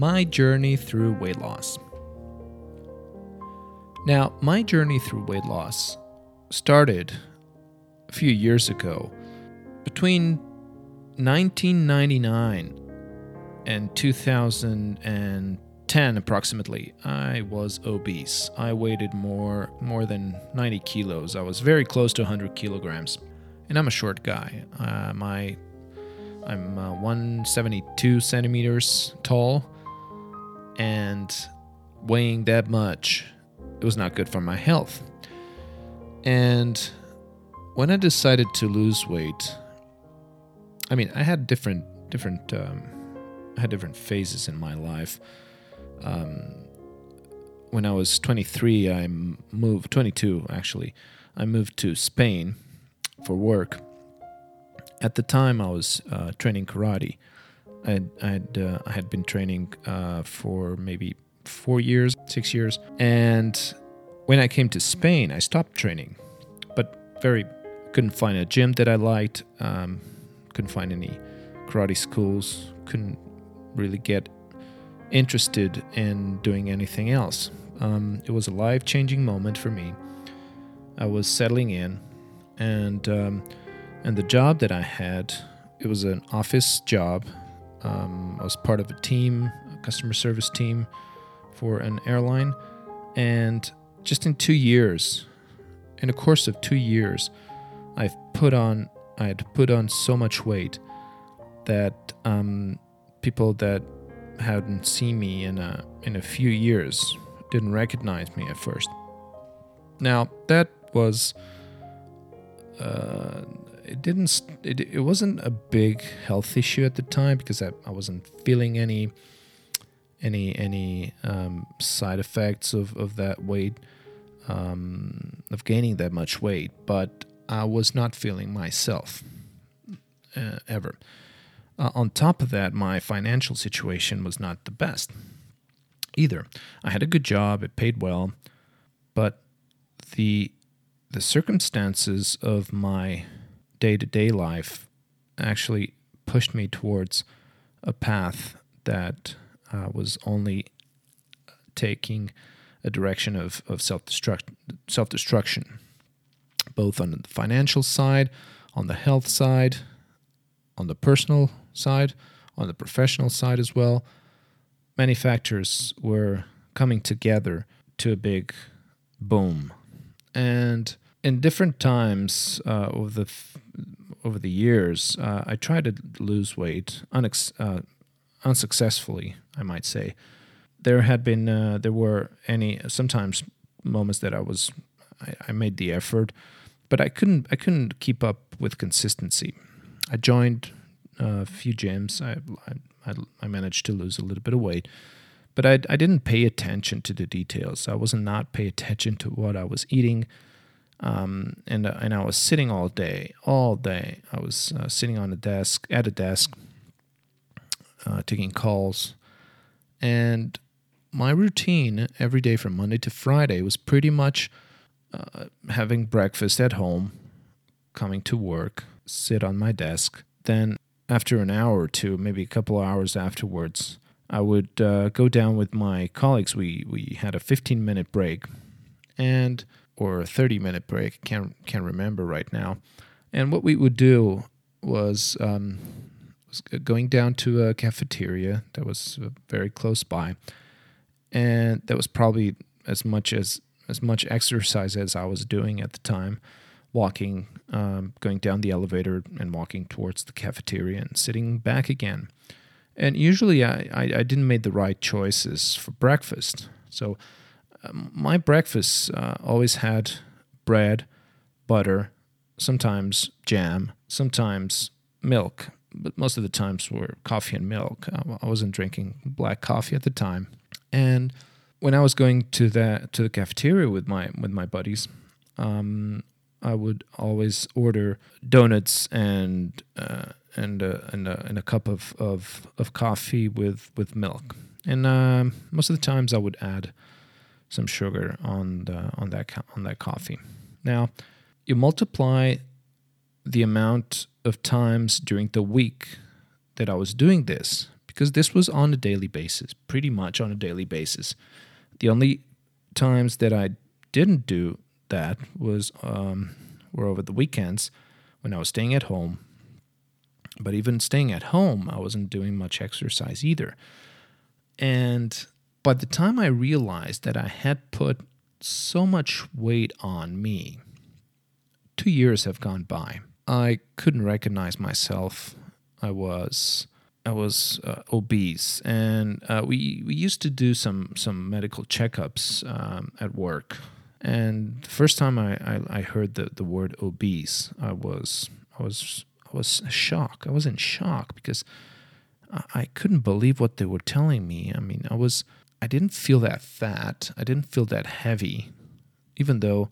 My journey through weight loss. Now, my journey through weight loss started a few years ago. Between 1999 and 2010 approximately, I was obese. I weighed more more than 90 kilos. I was very close to 100 kilograms. And I'm a short guy. Uh, my I'm uh, 172 centimeters tall, and weighing that much, it was not good for my health. And when I decided to lose weight, I mean, I had different different um, I had different phases in my life. Um, when I was 23, I moved 22 actually. I moved to Spain for work at the time I was uh, training karate. I had uh, I had been training uh, for maybe four years, six years, and when I came to Spain, I stopped training, but very couldn't find a gym that I liked. Um, couldn't find any karate schools. Couldn't really get interested in doing anything else. Um, it was a life changing moment for me. I was settling in, and um, and the job that I had, it was an office job. Um, I was part of a team, a customer service team for an airline. And just in two years, in a course of two years, I've put on, I had put on so much weight that um, people that hadn't seen me in a in a few years didn't recognize me at first. Now that was uh, it didn't it, it wasn't a big health issue at the time because I, I wasn't feeling any any any um, side effects of, of that weight um, of gaining that much weight but I was not feeling myself uh, ever. Uh, on top of that my financial situation was not the best either. I had a good job it paid well but the the circumstances of my day to day life actually pushed me towards a path that uh, was only taking a direction of, of self self destruction, both on the financial side, on the health side, on the personal side, on the professional side as well. Many factors were coming together to a big boom. And in different times uh, over the over the years, uh, I tried to lose weight unex- uh, unsuccessfully, I might say. There had been uh, there were any sometimes moments that I was I, I, made the effort, but I couldn't I couldn't keep up with consistency. I joined a few gyms. I, I I managed to lose a little bit of weight, but I I didn't pay attention to the details. I was not pay attention to what I was eating um, and uh, and I was sitting all day, all day. I was uh, sitting on a desk at a desk, uh, taking calls, and my routine every day from Monday to Friday was pretty much uh, having breakfast at home, coming to work, sit on my desk. Then after an hour or two, maybe a couple of hours afterwards, I would uh, go down with my colleagues. We we had a 15 minute break, and or a 30 minute break. Can't can't remember right now. And what we would do was, um, was going down to a cafeteria that was uh, very close by, and that was probably as much as as much exercise as I was doing at the time. Walking, um, going down the elevator and walking towards the cafeteria and sitting back again. And usually I, I, I didn't make the right choices for breakfast. So my breakfast uh, always had bread, butter, sometimes jam, sometimes milk, but most of the times were coffee and milk. I wasn't drinking black coffee at the time, and when I was going to the to the cafeteria with my with my buddies, um, I would always order donuts and uh, and uh, and, uh, and a cup of, of, of coffee with with milk. And um, most of the times I would add some sugar on the on that on that coffee. Now, you multiply the amount of times during the week that I was doing this because this was on a daily basis, pretty much on a daily basis. The only times that I didn't do that was um, were over the weekends when I was staying at home. But even staying at home, I wasn't doing much exercise either. And by the time I realized that I had put so much weight on me, two years have gone by. I couldn't recognize myself. I was I was uh, obese, and uh, we we used to do some some medical checkups um, at work. And the first time I, I, I, heard the, the word obese, I was I was I was shocked. I was in shock because I, couldn't believe what they were telling me. I mean, I was I didn't feel that fat. I didn't feel that heavy, even though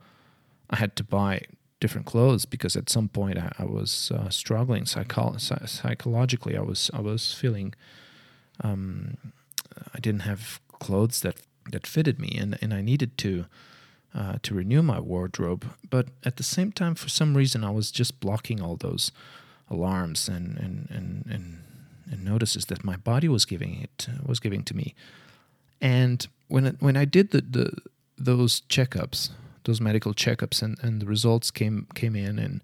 I had to buy different clothes because at some point I, I was uh, struggling psycho- psychologically. I was I was feeling um, I didn't have clothes that that fitted me, and and I needed to. Uh, to renew my wardrobe, but at the same time, for some reason, I was just blocking all those alarms and and and and, and notices that my body was giving it was giving to me. And when it, when I did the, the those checkups, those medical checkups, and, and the results came came in, and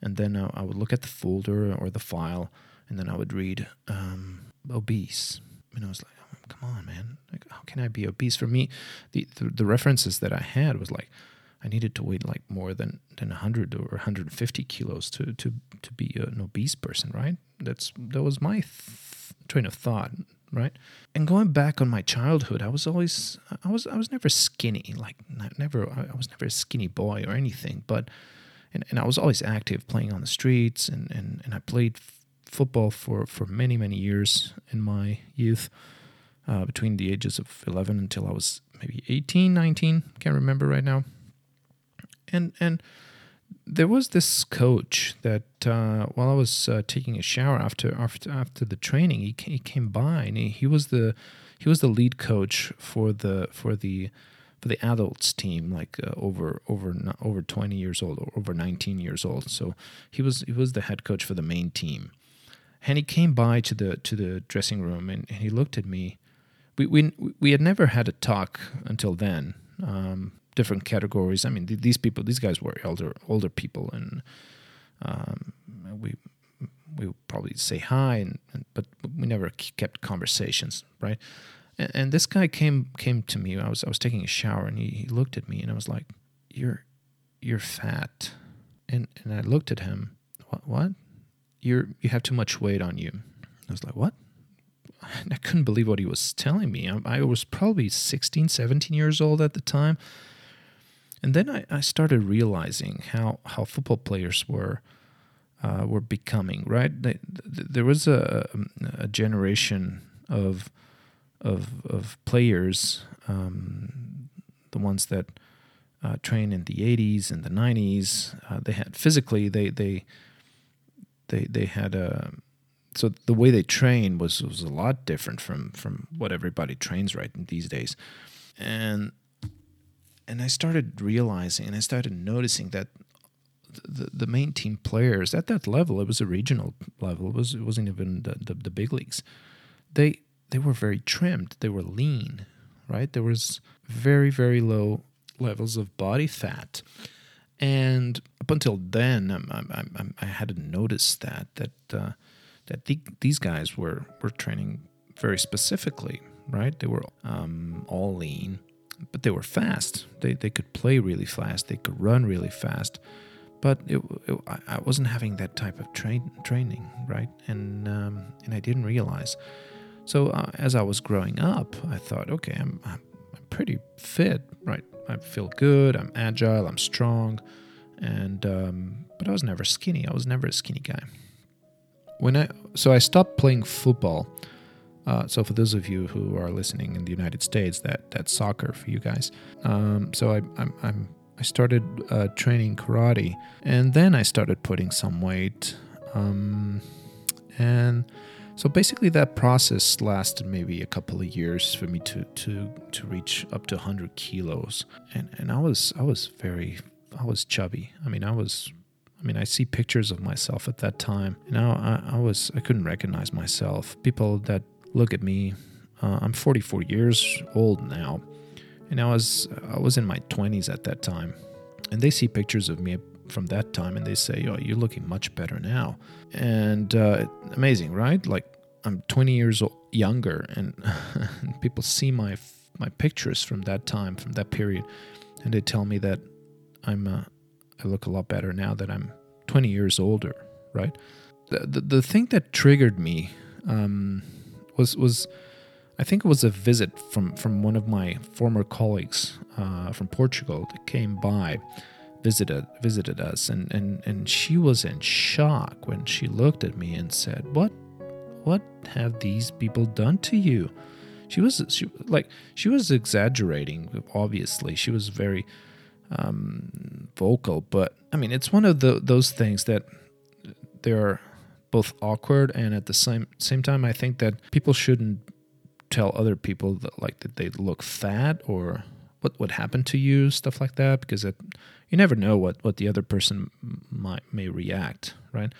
and then I, I would look at the folder or the file, and then I would read um, obese, and I was like, oh, come on, man, like how can I be obese? For me, the, the the references that I had was like. I needed to weigh like more than than 100 or 150 kilos to to to be an obese person, right? That's that was my th- train of thought right? And going back on my childhood, I was always I was I was never skinny, like never I was never a skinny boy or anything, but and, and I was always active playing on the streets and and, and I played f- football for for many many years in my youth uh, between the ages of 11 until I was maybe 18 19 can't remember right now and and there was this coach that uh, while I was uh, taking a shower after after after the training, he, he came by and he, he was the he was the lead coach for the for the for the adults team, like uh, over over over twenty years old or over nineteen years old. So he was he was the head coach for the main team, and he came by to the to the dressing room and, and he looked at me. We we we had never had a talk until then. Um, different categories. I mean, th- these people, these guys were older older people, and um, we we probably say hi, and, and, but we never kept conversations, right? And, and, this guy came came to me. I was I was taking a shower, and he, he looked at me, and I was like, "You're you're fat," and and I looked at him. What what? You're you have too much weight on you. I was like, "What?" I couldn't believe what he was telling me. I, I was probably 16, 17 years old at the time. And then I, I started realizing how, how football players were uh, were becoming. Right, they, there was a, a generation of of of players, um, the ones that uh, trained in the '80s and the '90s. Uh, they had physically they they they they had a so the way they trained was was a lot different from from what everybody trains right in these days, and and I started realizing and I started noticing that the, the main team players at that level, it was a regional level, it was it wasn't even the, the, the big leagues. They they were very trimmed, they were lean, right? There was very very low levels of body fat, and up until then, I, I, I hadn't noticed that that uh, that the, these guys were were training very specifically, right? They were um, all lean, but they were fast. They they could play really fast. They could run really fast. But it, it, I wasn't having that type of train, training, right? And um, and I didn't realize. So uh, as I was growing up, I thought, okay, I'm, I'm pretty fit, right? I feel good. I'm agile. I'm strong, and um, but I was never skinny. I was never a skinny guy. When I so I stopped playing football uh, so for those of you who are listening in the United States, that that's soccer for you guys. Um, so I, I'm, I'm I started uh, training karate, and then I started putting some weight. Um, and so basically, that process lasted maybe a couple of years for me to to to reach up to 100 kilos. And and I was I was very I was chubby. I mean, I was I mean, I see pictures of myself at that time. You know, I, I was I couldn't recognize myself. People that look at me. Uh, I'm 44 years old now, and I was I was in my 20s at that time, and they see pictures of me from that time, and they say, "Oh, you're looking much better now," and uh, amazing, right? Like I'm 20 years younger, and, and people see my my pictures from that time, from that period, and they tell me that I'm uh, I look a lot better now that I'm 20 years older, right? The the, the thing that triggered me um, was was I think it was a visit from from one of my former colleagues uh, from Portugal that came by visited visited us. And, and and she was in shock when she looked at me and said what what have these people done to you? She was she like she was exaggerating obviously. She was very um, vocal. But i mean it's one of the those things that they're both awkward and at the same same time i think that people shouldn't tell other people that like that they look fat or what would happen to you stuff like that because it you never know what what the other person might may react right?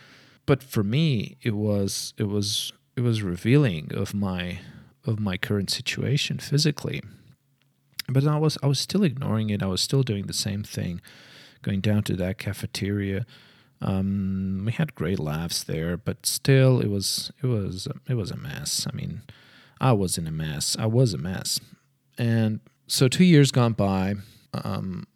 But for me it was it was it was revealing of my of my current situation physically. But i was i was still ignoring it. I was still doing the same thing going down to that cafeteria um, we had great laughs there but still it was it was it was a mess i mean i was in a mess i was a mess and so two years gone by um,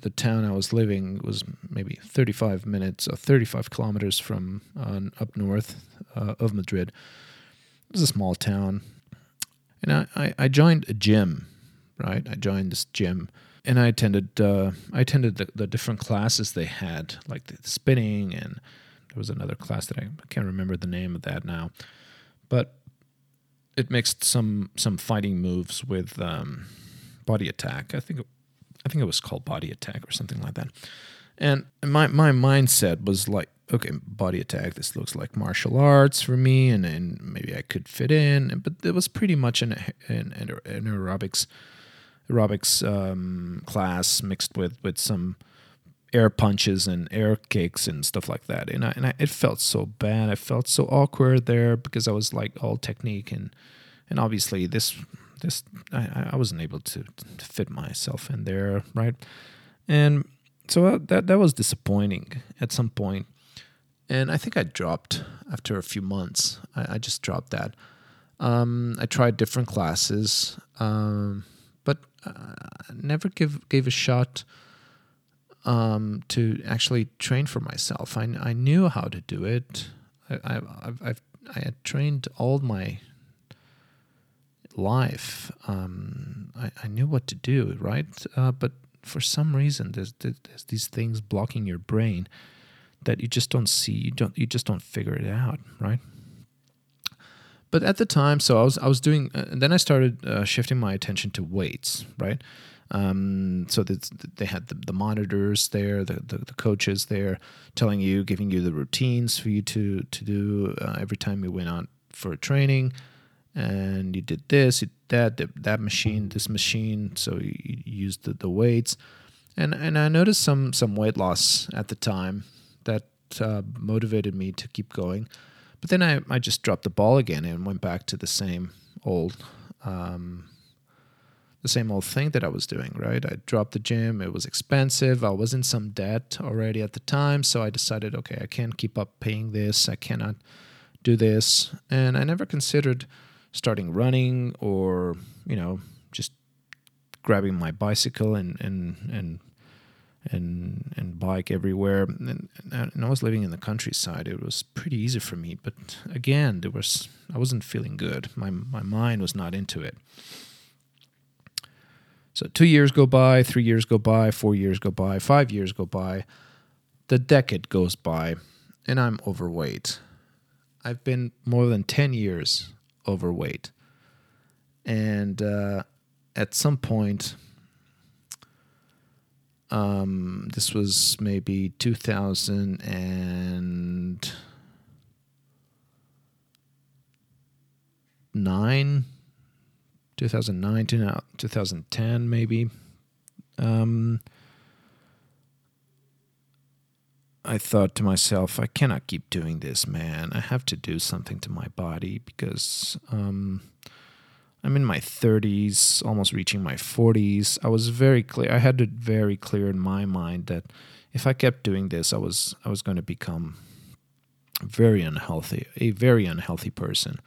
the town I was living was maybe 35 minutes or 35 kilometers from uh, up north uh, of Madrid. It was a small town. And I, I, I, joined a gym, right? I joined this gym and I attended uh, I attended the, the, different classes they had, like the spinning, and there was another class that I, can't remember the name of that now, but it mixed some some fighting moves with um, body attack. I think I think it was called Body Attack or something like that. And my my mindset was like, okay, Body Attack. This looks like martial arts for me, and, and maybe I could fit in. But it was pretty much an an, an aerobics aerobics um, class mixed with with some air punches and air kicks and stuff like that. And I, and I, it felt so bad. I felt so awkward there because I was like all technique and and obviously this this I, I wasn't able to, to fit myself in there, right? And so that that was disappointing at some point. And I think I dropped after a few months. I, I just dropped that. Um, I tried different classes, um, uh, never give gave a shot um, to actually train for myself. I, I knew how to do it. I, I, I've, I've I had trained all my life, um, I, I, knew what to do, right? Uh, but for some reason, there's, there's these things blocking your brain that you just don't see. You don't. You just don't figure it out, right? But at the time, so I was I was doing, uh, and then I started uh, shifting my attention to weights, right? Um, so that they had the, the monitors there, the, the, the, coaches there, telling you, giving you the routines for you to to do uh, every time you went out for training and you did this, you did that, that machine, this machine. So you, you used the, the weights, and and I noticed some some weight loss at the time that uh, motivated me to keep going. But then I I just dropped the ball again and went back to the same old. Um, the same old thing that I was doing, right? I dropped the gym. It was expensive. I was in some debt already at the time. So I decided, okay, I can't keep up paying this. I cannot do this. And I never considered starting running or you know just grabbing my bicycle and and and and and bike everywhere. And, and I was living in the countryside. It was pretty easy for me but again there was I wasn't feeling good. My my mind was not into it. So 2 years go by 3 years go by 4 years go by 5 years go by. The decade goes by and I'm overweight. I've been more than 10 years overweight. And uh, at some point, um, this was maybe 2009, 2009, 2010, maybe. Um, I thought to myself, I cannot keep doing this, man. I have to do something to my body because um, I'm in my 30s, almost reaching my 40s. I was very clear. I had it very clear in my mind that if I kept doing this, I was I was going to become very unhealthy, a very unhealthy person.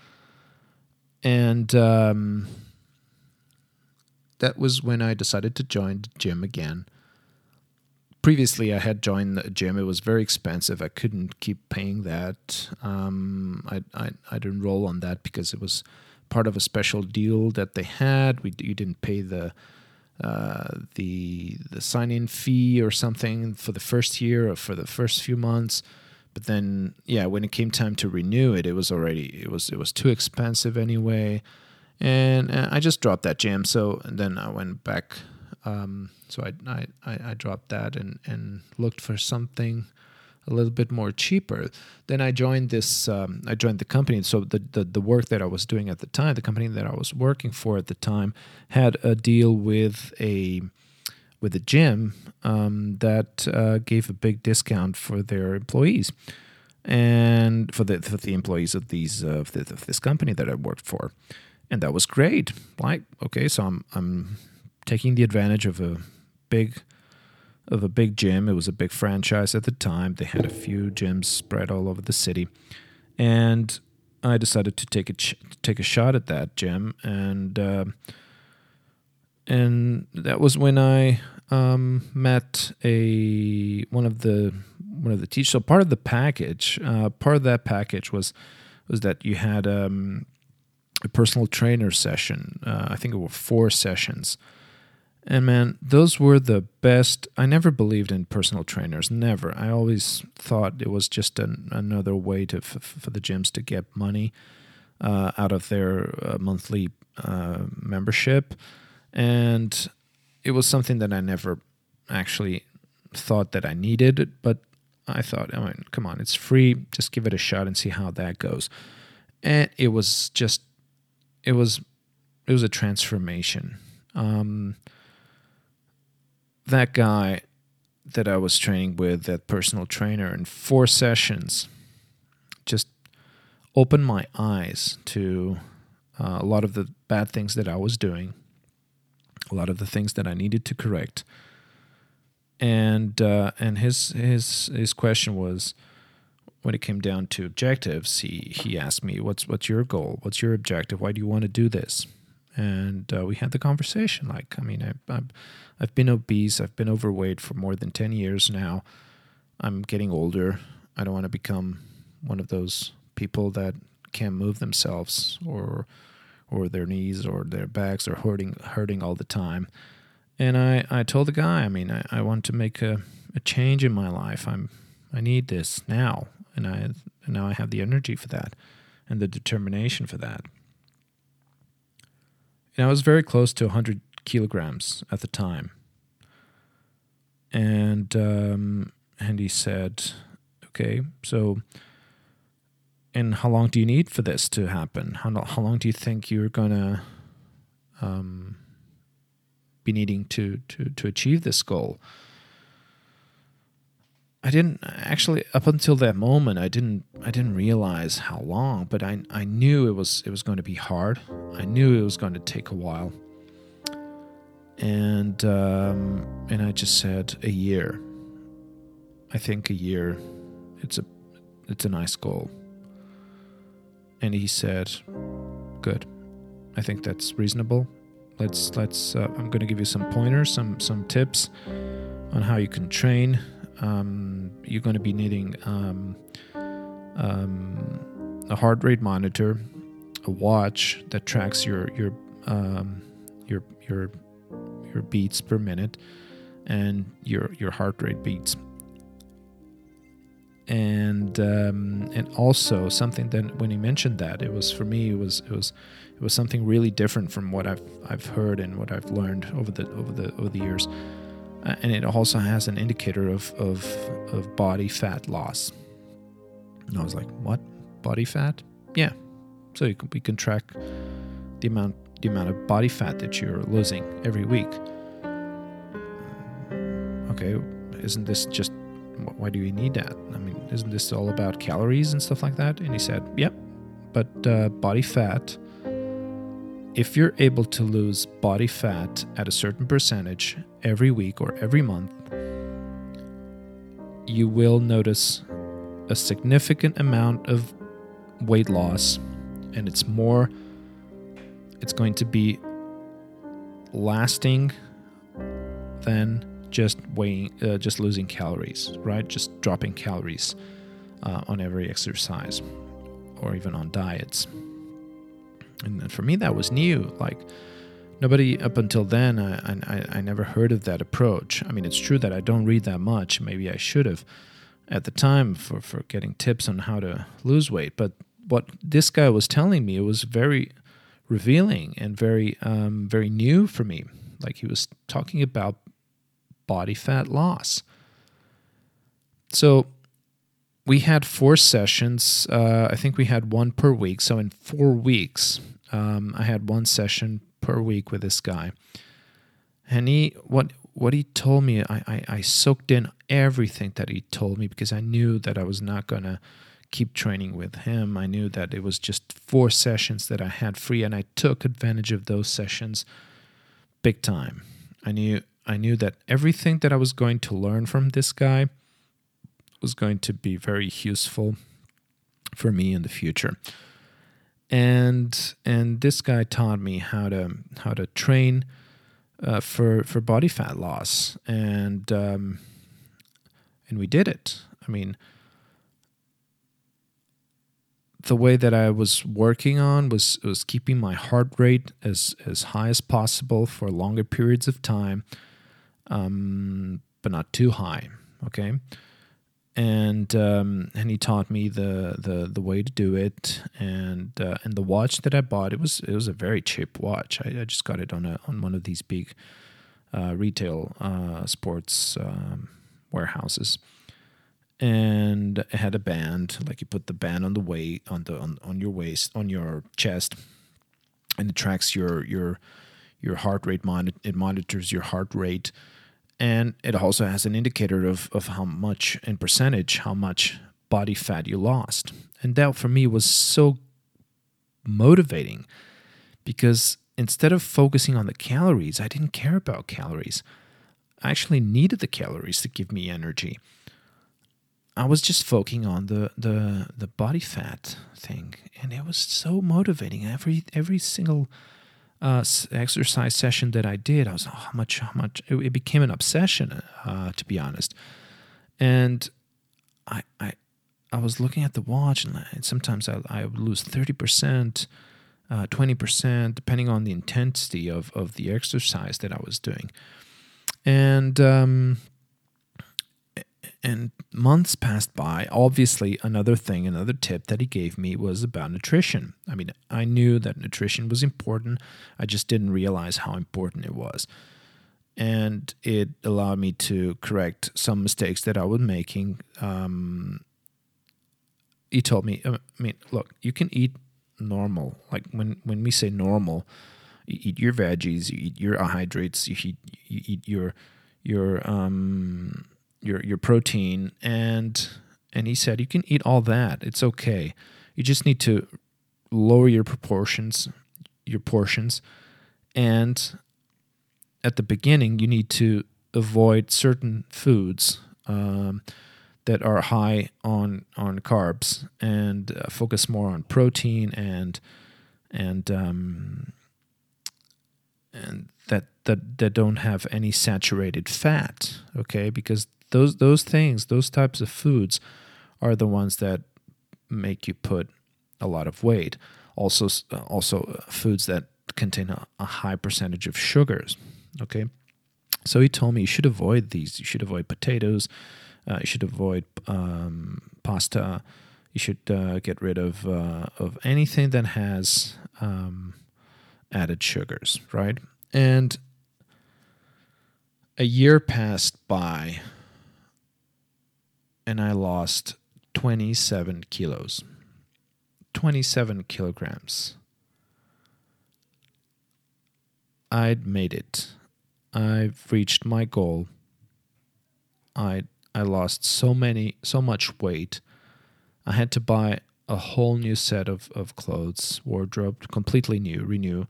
And um, that was when I decided to join the gym again. Previously, I had joined the gym. It was very expensive. I couldn't keep paying that. Um, I, I I'd enroll on that because it was part of a special deal that they had. We you didn't pay the uh, the the sign in fee or something for the first year or for the first few months. But then, yeah, when it came time to renew it, it was already it was it was too expensive anyway, and, and I just dropped that jam. So then I went back. Um, so I, I I dropped that and and looked for something a little bit more cheaper. Then I joined this. Um, I joined the company. So the, the the work that I was doing at the time, the company that I was working for at the time, had a deal with a with a gym um, that uh, gave a big discount for their employees and for the for the employees of these uh, of, the, of this company that I worked for, and that was great. Like okay, so I'm I'm taking the advantage of a big of a big gym. It was a big franchise at the time. They had a few gyms spread all over the city, and I decided to take a ch- take a shot at that gym, and uh, and that was when I um, met a one of the one of the teachers. So part of the package, uh, part of that package was was that you had um, a personal trainer session. Uh, I think it were four sessions. And man, those were the best. I never believed in personal trainers. Never. I always thought it was just an, another way to f- for the gyms to get money uh, out of their uh, monthly uh, membership, and it was something that I never actually thought that I needed, but I thought, I mean, come on, it's free. Just give it a shot and see how that goes. And it was just, it was, it was a transformation. Um, that guy that I was training with, that personal trainer, in four sessions, just opened my eyes to uh, a lot of the bad things that I was doing a lot of the things that I needed to correct. And uh, and his his his question was, when it came down to objectives, he he asked me, "What's what's your goal? What's your objective? Why do you want to do this?" And uh, we had the conversation. Like, I mean, I, I've I've been obese. I've been overweight for more than ten years now. I'm getting older. I don't want to become one of those people that can't move themselves or or their knees or their backs are hurting hurting all the time. And I, I told the guy, I mean, I, I want to make a, a change in my life. I'm I need this now. And I and now I have the energy for that and the determination for that. And I was very close to 100 kilograms at the time. And um, and he said, okay, so and how long do you need for this to happen? How, how long do you think you're gonna um, be needing to, to to achieve this goal? I didn't actually up until that moment I didn't I didn't realize how long, but I I knew it was it was going to be hard. I knew it was going to take a while. And um, and I just said a year. I think a year it's a it's a nice goal. And he said, "Good. I think that's reasonable. Let's let's. Uh, I'm going to give you some pointers, some some tips on how you can train. Um, you're going to be needing um, um, a heart rate monitor, a watch that tracks your your um, your your your beats per minute, and your your heart rate beats." and um, and also something that when he mentioned that it was for me it was it was it was something really different from what I've I've heard and what I've learned over the over the over the years, uh, and it also has an indicator of of of body fat loss. And I was like, what body fat? Yeah, so you can, we can track the amount the amount of body fat that you're losing every week. Okay, isn't this just why do you need that? I mean, isn't this all about calories and stuff like that? And he said, yep, but uh, body fat, if you're able to lose body fat at a certain percentage every week or every month, you will notice a significant amount of weight loss, and it's more, it's going to be lasting than just weighing, uh, just losing calories, right? Just dropping calories uh, on every exercise or even on diets. And for me, that was new. Like nobody up until then, I, I, I never heard of that approach. I mean, it's true that I don't read that much. Maybe I should have at the time for, for getting tips on how to lose weight. But what this guy was telling me, was very revealing and very um, very new for me. Like he was talking about body fat loss. So we had four sessions. Uh, I think we had one per week. So in four weeks, um, I had one session per week with this guy. And he what what he told me, I, I, I soaked in everything that he told me because I knew that I was not gonna keep training with him. I knew that it was just four sessions that I had free, and I took advantage of those sessions big time. I knew I knew that everything that I was going to learn from this guy was going to be very useful for me in the future. And and this guy taught me how to how to train uh, for for body fat loss, and um, and we did it. I mean, the way that I was working on was was keeping my heart rate as as high as possible for longer periods of time, um, but not too high. Okay, and um, and he taught me the, the the way to do it, and uh, and the watch that I bought it was it was a very cheap watch. I, I just got it on a on one of these big uh, retail uh, sports um, warehouses and it had a band like you put the band on the weight on the on, on your waist on your chest and it tracks your your your heart rate mon- it monitors your heart rate and it also has an indicator of of how much in percentage how much body fat you lost. And that for me was so motivating because instead of focusing on the calories i didn't care about calories. I actually needed the calories to give me energy. I was just focusing on the the the body fat thing, and it was so motivating. Every every single uh, exercise session that I did, I was oh, how much how much. It, it became an obsession, uh, to be honest. And I I I was looking at the watch, and sometimes I I would lose thirty percent. Uh, 20% depending on the intensity of, of the exercise that I was doing. And um, and months passed by. Obviously, another thing, another tip that he gave me was about nutrition. I mean, I knew that nutrition was important, I just didn't realize how important it was. And it allowed me to correct some mistakes that I was making. Um, he told me, I mean, look, you can eat normal. Like when, when we say normal, you eat your veggies, you eat your hydrates, you eat, you eat your your um, your your protein and and he said you can eat all that. It's okay. You just need to lower your proportions your portions and at the beginning you need to avoid certain foods um, that are high on on carbs and uh, focus more on protein and and um, and that, that that don't have any saturated fat okay? Because those those things, those types of foods, are the ones that make you put a lot of weight. Also, also uh, foods that contain a, a high percentage of sugars. Okay, so he told me you should avoid these. You should avoid potatoes. Uh, you should avoid um, pasta. You should uh, get rid of uh, of anything that has um, added sugars, right? And a year passed by and I lost 27 kilos. 27 kilograms. I'd made it. I've reached my goal. I I lost so many, so much weight. I had to buy a whole new set of, of clothes, wardrobe, completely new, renew.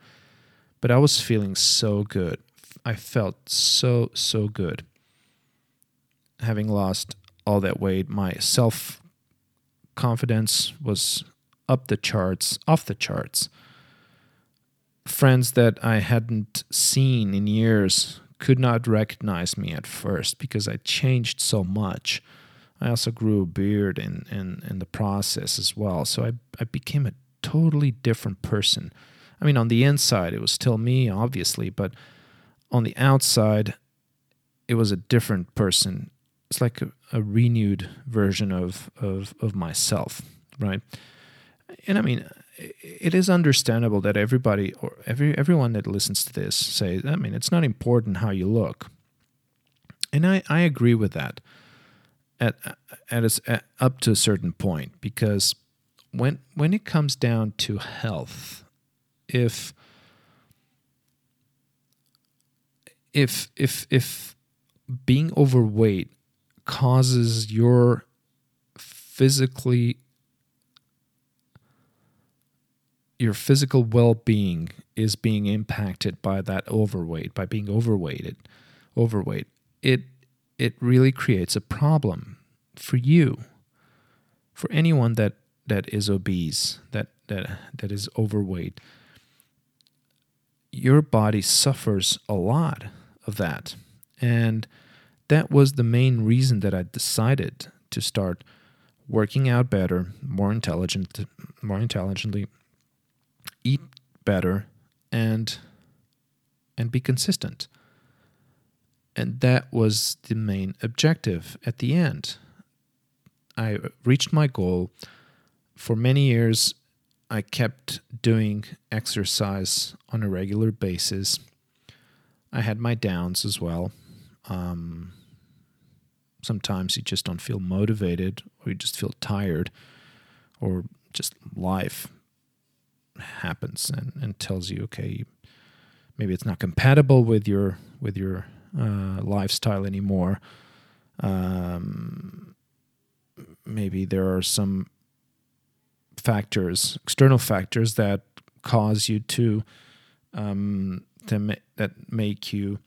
But I was feeling so good. I felt so, so good. Having lost all that weight, my self confidence was up the charts, off the charts. Friends that I hadn't seen in years could not recognize me at first because I changed so much. I also grew a beard in, in, in the process as well. So I, I became a totally different person. I mean, on the inside, it was still me, obviously, but on the outside, it was a different person. It's like a, a renewed version of, of, of myself, right? And I mean, it is understandable that everybody or every everyone that listens to this say, I mean, it's not important how you look, and I I agree with that at at, a, at up to a certain point because when when it comes down to health, if if if if being overweight causes your physically your physical well-being is being impacted by that overweight by being overweighted overweight. It it really creates a problem for you for anyone that that is obese that that that is overweight. Your body suffers a lot of that. And that was the main reason that I decided to start working out better more intelligent more intelligently eat better and and be consistent. And that was the main objective at the end. I reached my goal. For many years, I kept doing exercise on a regular basis. I had my downs as well. Um, sometimes you just don't feel motivated, or you just feel tired, or just life happens and, and tells you, okay, maybe it's not compatible with your with your uh, lifestyle anymore. Um, maybe there are some factors, external factors that cause you to um, to that make you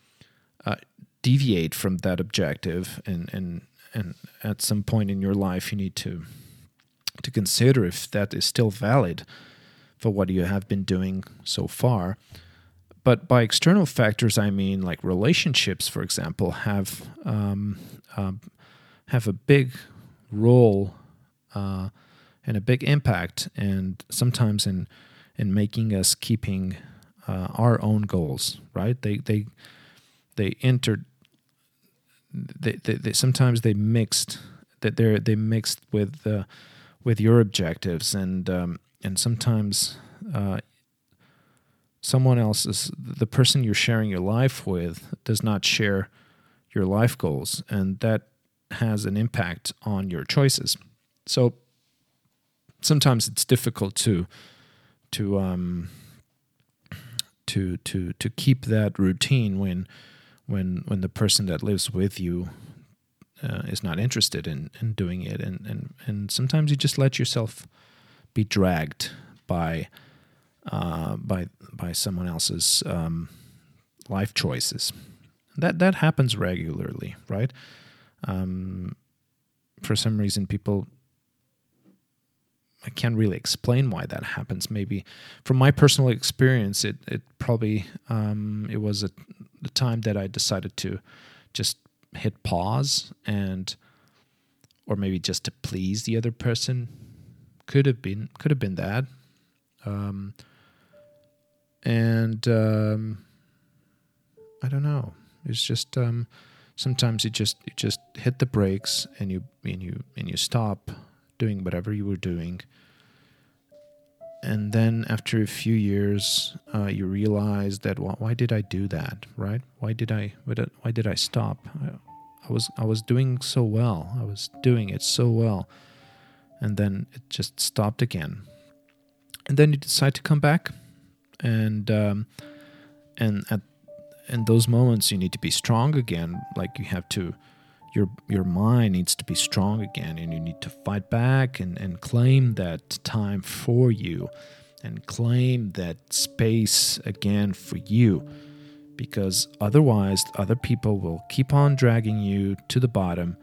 deviate from that objective, and and and at some point in your life, you need to to consider if that is still valid for what you have been doing so far. But by external factors, I mean like relationships, for example, have um, um, have a big role uh, and a big impact, and sometimes in in making us keeping uh, our own goals. Right? They they they entered. They, they, they sometimes they mixed that they they mixed with uh, with your objectives and um, and sometimes uh, someone else's the person you're sharing your life with does not share your life goals and that has an impact on your choices so sometimes it's difficult to to um to to to keep that routine when when when the person that lives with you uh, is not interested in in doing it and and and sometimes you just let yourself be dragged by uh, by by someone else's um, life choices. That that happens regularly, right? Um, for some reason, people I can't really explain why that happens. Maybe from my personal experience, it it probably um, it was a, the time that I decided to just hit pause and or maybe just to please the other person could have been could have been that. Um, and um, I don't know. It's just um, sometimes you just you just hit the brakes and you and you and you stop doing whatever you were doing. And then after a few years, uh, you realize that well, why did I do that? Right? Why did I? Why did I stop? I, I was I was doing so well. I was doing it so well and then it just stopped again. And then you decide to come back, and um, and at in those moments you need to be strong again. Like you have to, your your mind needs to be strong again and you need to fight back and, and claim that time for you and claim that space again for you because otherwise other people will keep on dragging you to the bottom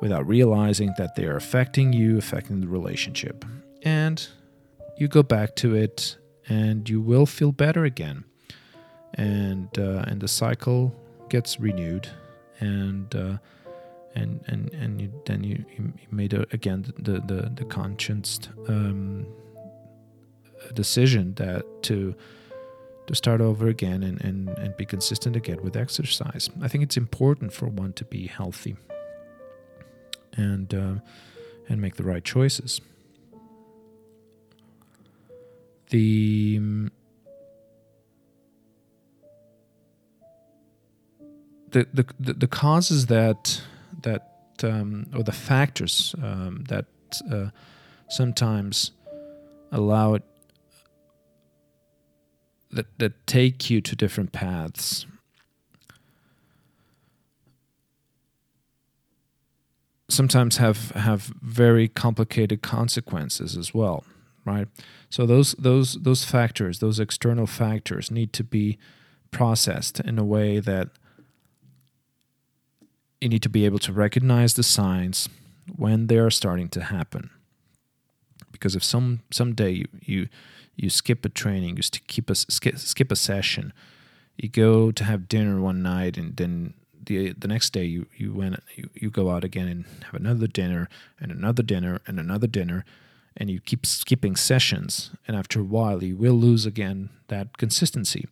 without realizing that they are affecting you affecting the relationship. And you go back to it and you will feel better again. And uh, and the cycle gets renewed and uh, and and and you, then you, you made a, again the the the conscious um, decision that to to start over again and, and and be consistent again with exercise. I think it's important for one to be healthy and uh, and make the right choices. The the, the, the causes that that um, or the factors um, that uh, sometimes allow it that that take you to different paths. Sometimes have have very complicated consequences as well, right? So those those those factors, those external factors, need to be processed in a way that you need to be able to recognize the signs when they are starting to happen. Because if some someday you you, you skip a training, you skip a skip, skip a session, you go to have dinner one night, and then the the next day you you went you, you go out again and have another dinner and another dinner and another dinner, and you keep skipping sessions, and after a while you will lose again that consistency.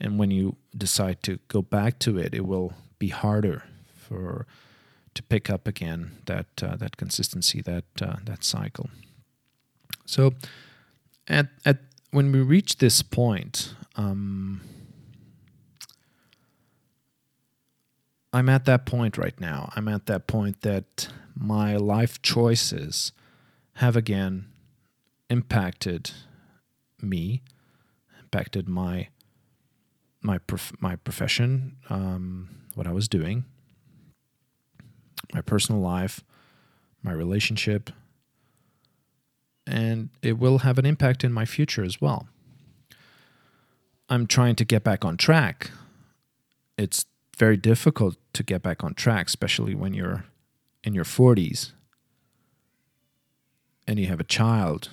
And when you decide to go back to it, it will be harder for to pick up again that uh, that consistency, that uh, that cycle. So, at at when we reach this point, um, I'm at that point right now. I'm at that point that my life choices have again impacted me, impacted my my prof- my profession, um, what I was doing, my personal life, my relationship, and it will have an impact in my future as well. I'm trying to get back on track. It's very difficult to get back on track, especially when you're in your 40s and you have a child.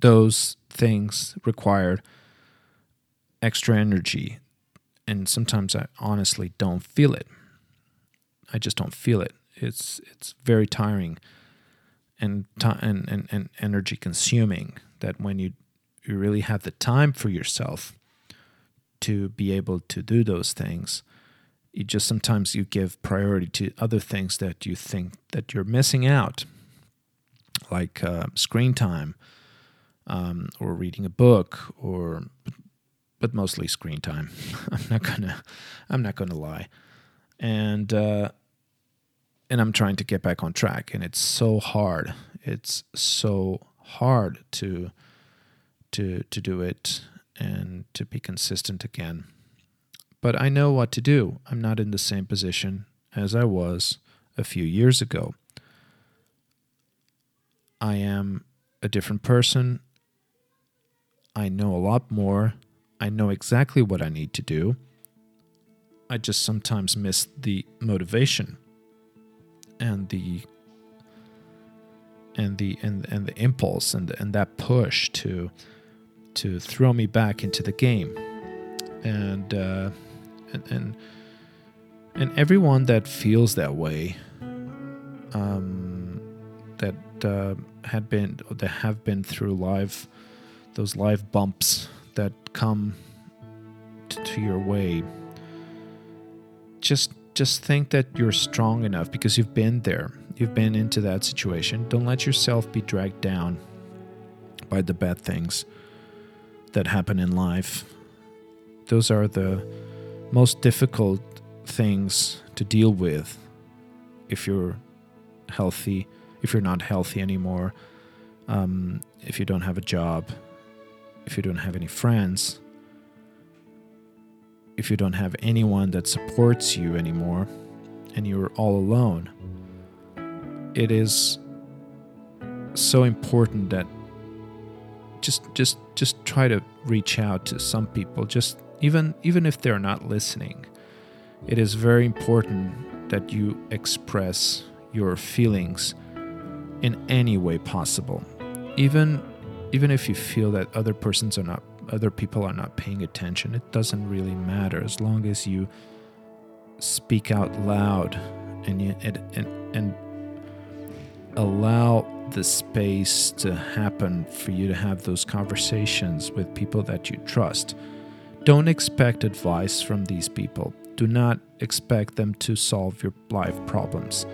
Those things require extra energy and sometimes I honestly don't feel it. I just don't feel it. It's it's very tiring and and, and, and energy consuming that when you you really have the time for yourself to be able to do those things you just sometimes you give priority to other things that you think that you're missing out like uh, screen time um, or reading a book or but mostly screen time. I'm not gonna I'm not gonna lie, and uh, and I'm trying to get back on track, and it's so hard. It's so hard to to to do it and to be consistent again. But I know what to do. I'm not in the same position as I was a few years ago. I am a different person. I know a lot more I know exactly what I need to do. I just sometimes miss the motivation and the and the and, and the impulse and and that push to to throw me back into the game and uh, and, and and everyone that feels that way um, that uh, had been that have been through live those live bumps that come t- to your way just just think that you're strong enough because you've been there. You've been into that situation. Don't let yourself be dragged down by the bad things that happen in life. Those are the most difficult things to deal with if you're healthy if you're not healthy anymore um, if you don't have a job if you don't have any friends, if you don't have anyone that supports you anymore and you're all alone, it is so important that just just just try to reach out to some people. Just even even if they're not listening it is very important that you express your feelings in any way possible. Even even if you feel that other persons are not other people are not paying attention it doesn't really matter as long as you speak out loud and you, and, and, and allow the space to happen for you to have those conversations with people that you trust. Don't expect advice from these people. Do not expect them to solve your life problems.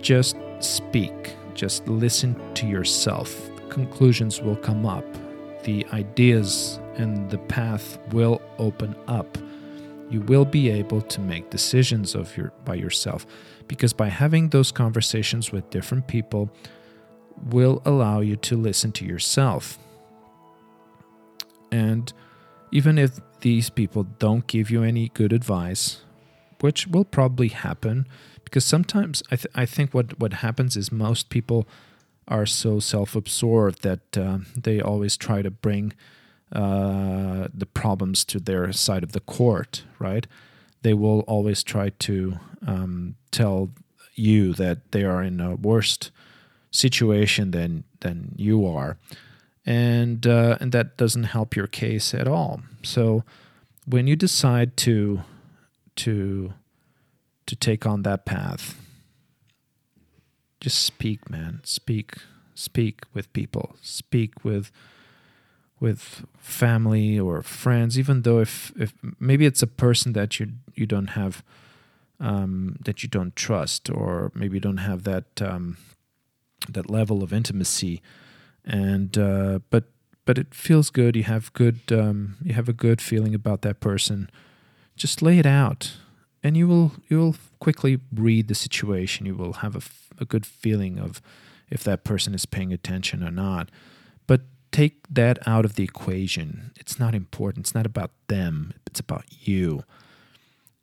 Just speak, just listen to yourself. Conclusions will come up, the ideas and the path will open up. You will be able to make decisions of your by yourself because by having those conversations with different people will allow you to listen to yourself. And even if these people don't give you any good advice, which will probably happen, because sometimes I, th- I think what, what happens is most people are so self absorbed that uh, they always try to bring uh, the problems to their side of the court, right? They will always try to um, tell you that they are in a worse situation than than you are, and uh, and that doesn't help your case at all. So when you decide to to to take on that path, just speak, man. Speak, speak with people. Speak with with family or friends, even though if if maybe it's a person that you you don't have um, that you don't trust, or maybe you don't have that um, that level of intimacy, and uh, but but it feels good. You have good um, you have a good feeling about that person. Just lay it out, and you will you will quickly read the situation. You will have a, a good feeling of if that person is paying attention or not. But take that out of the equation. It's not important. It's not about them. It's about you.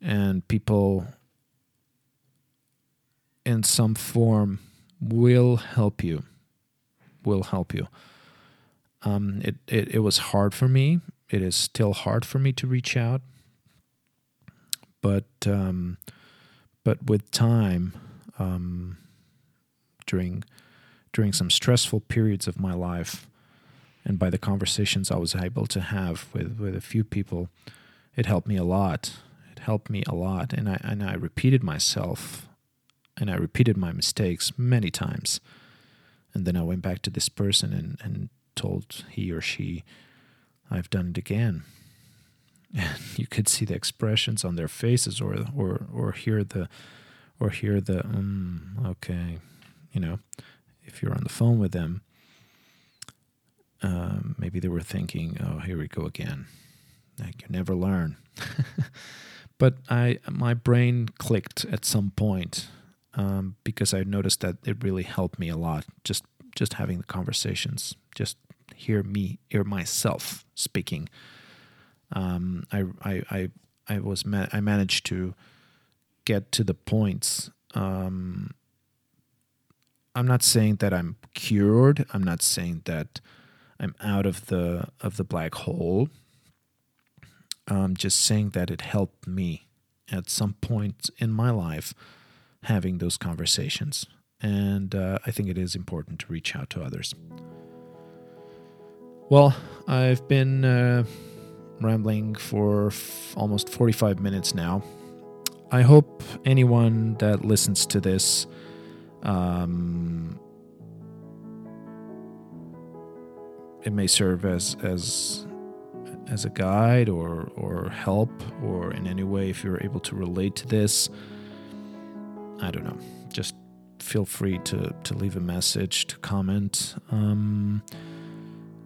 And people in some form will help you. Will help you. Um, it, it, it was hard for me. It is still hard for me to reach out. But um, but with time, um, during during some stressful periods of my life, and by the conversations I was able to have with, with a few people, it helped me a lot. It helped me a lot, and I and I repeated myself and I repeated my mistakes many times. And then I went back to this person and, and told he or she, I've done it again. And you could see the expressions on their faces or or or hear the or hear the um okay, you know, if you're on the phone with them, um, maybe they were thinking, "Oh, here we go again." Like you never learn. but I, my brain clicked at some point, um, because I noticed that it really helped me a lot. Just just having the conversations, just hear me, hear myself speaking. Um, I, I I I was ma- I managed to get to the points. Um, I'm not saying that I'm cured. I'm not saying that I'm out of the of the black hole. I'm just saying that it helped me at some point in my life having those conversations. And uh, I think it is important to reach out to others. Well, I've been uh, rambling for f- almost 45 minutes now. I hope anyone that listens to this um, it may serve as as as a guide or or help or in any way if you're able to relate to this I don't know. Just feel free to to leave a message, to comment. Um,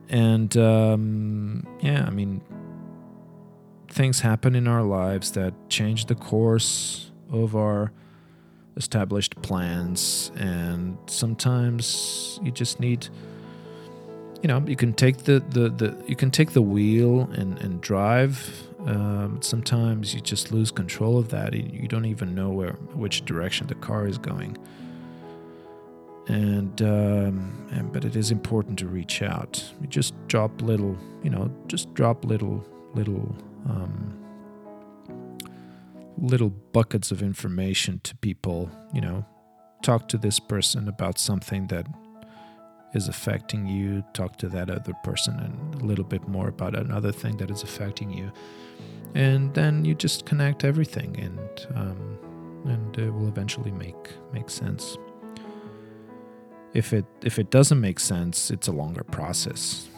and um, yeah, I mean, things happen in our lives that change the course of our established plans, and sometimes you just need. You know, you can take the, the, the you can take the wheel and, and drive Um, sometimes you just lose control of that. You don't even know where which direction the car is going. And, um, and but it is important to reach out. You just drop little, you know, just drop little little um, little buckets of information to people. You know, talk to this person about something that is affecting you. Talk to that other person and a little bit more about another thing that is affecting you and then you just connect everything and um, and it will eventually make make sense if it if it doesn't make sense it's a longer process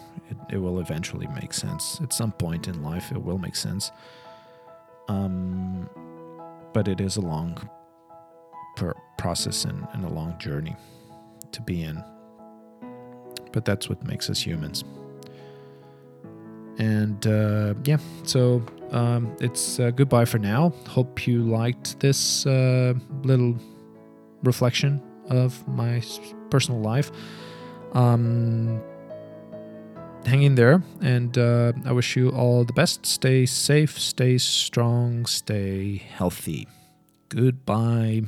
it, will eventually make sense at some point in life it will make sense um, but it is a long process and, and a long journey to be in but that's what makes us humans and uh, yeah, so um, it's uh, goodbye for now. Hope you liked this uh, little reflection of my personal life. Um, hang in there, and uh, I wish you all the best. Stay safe, stay strong, stay healthy. Goodbye.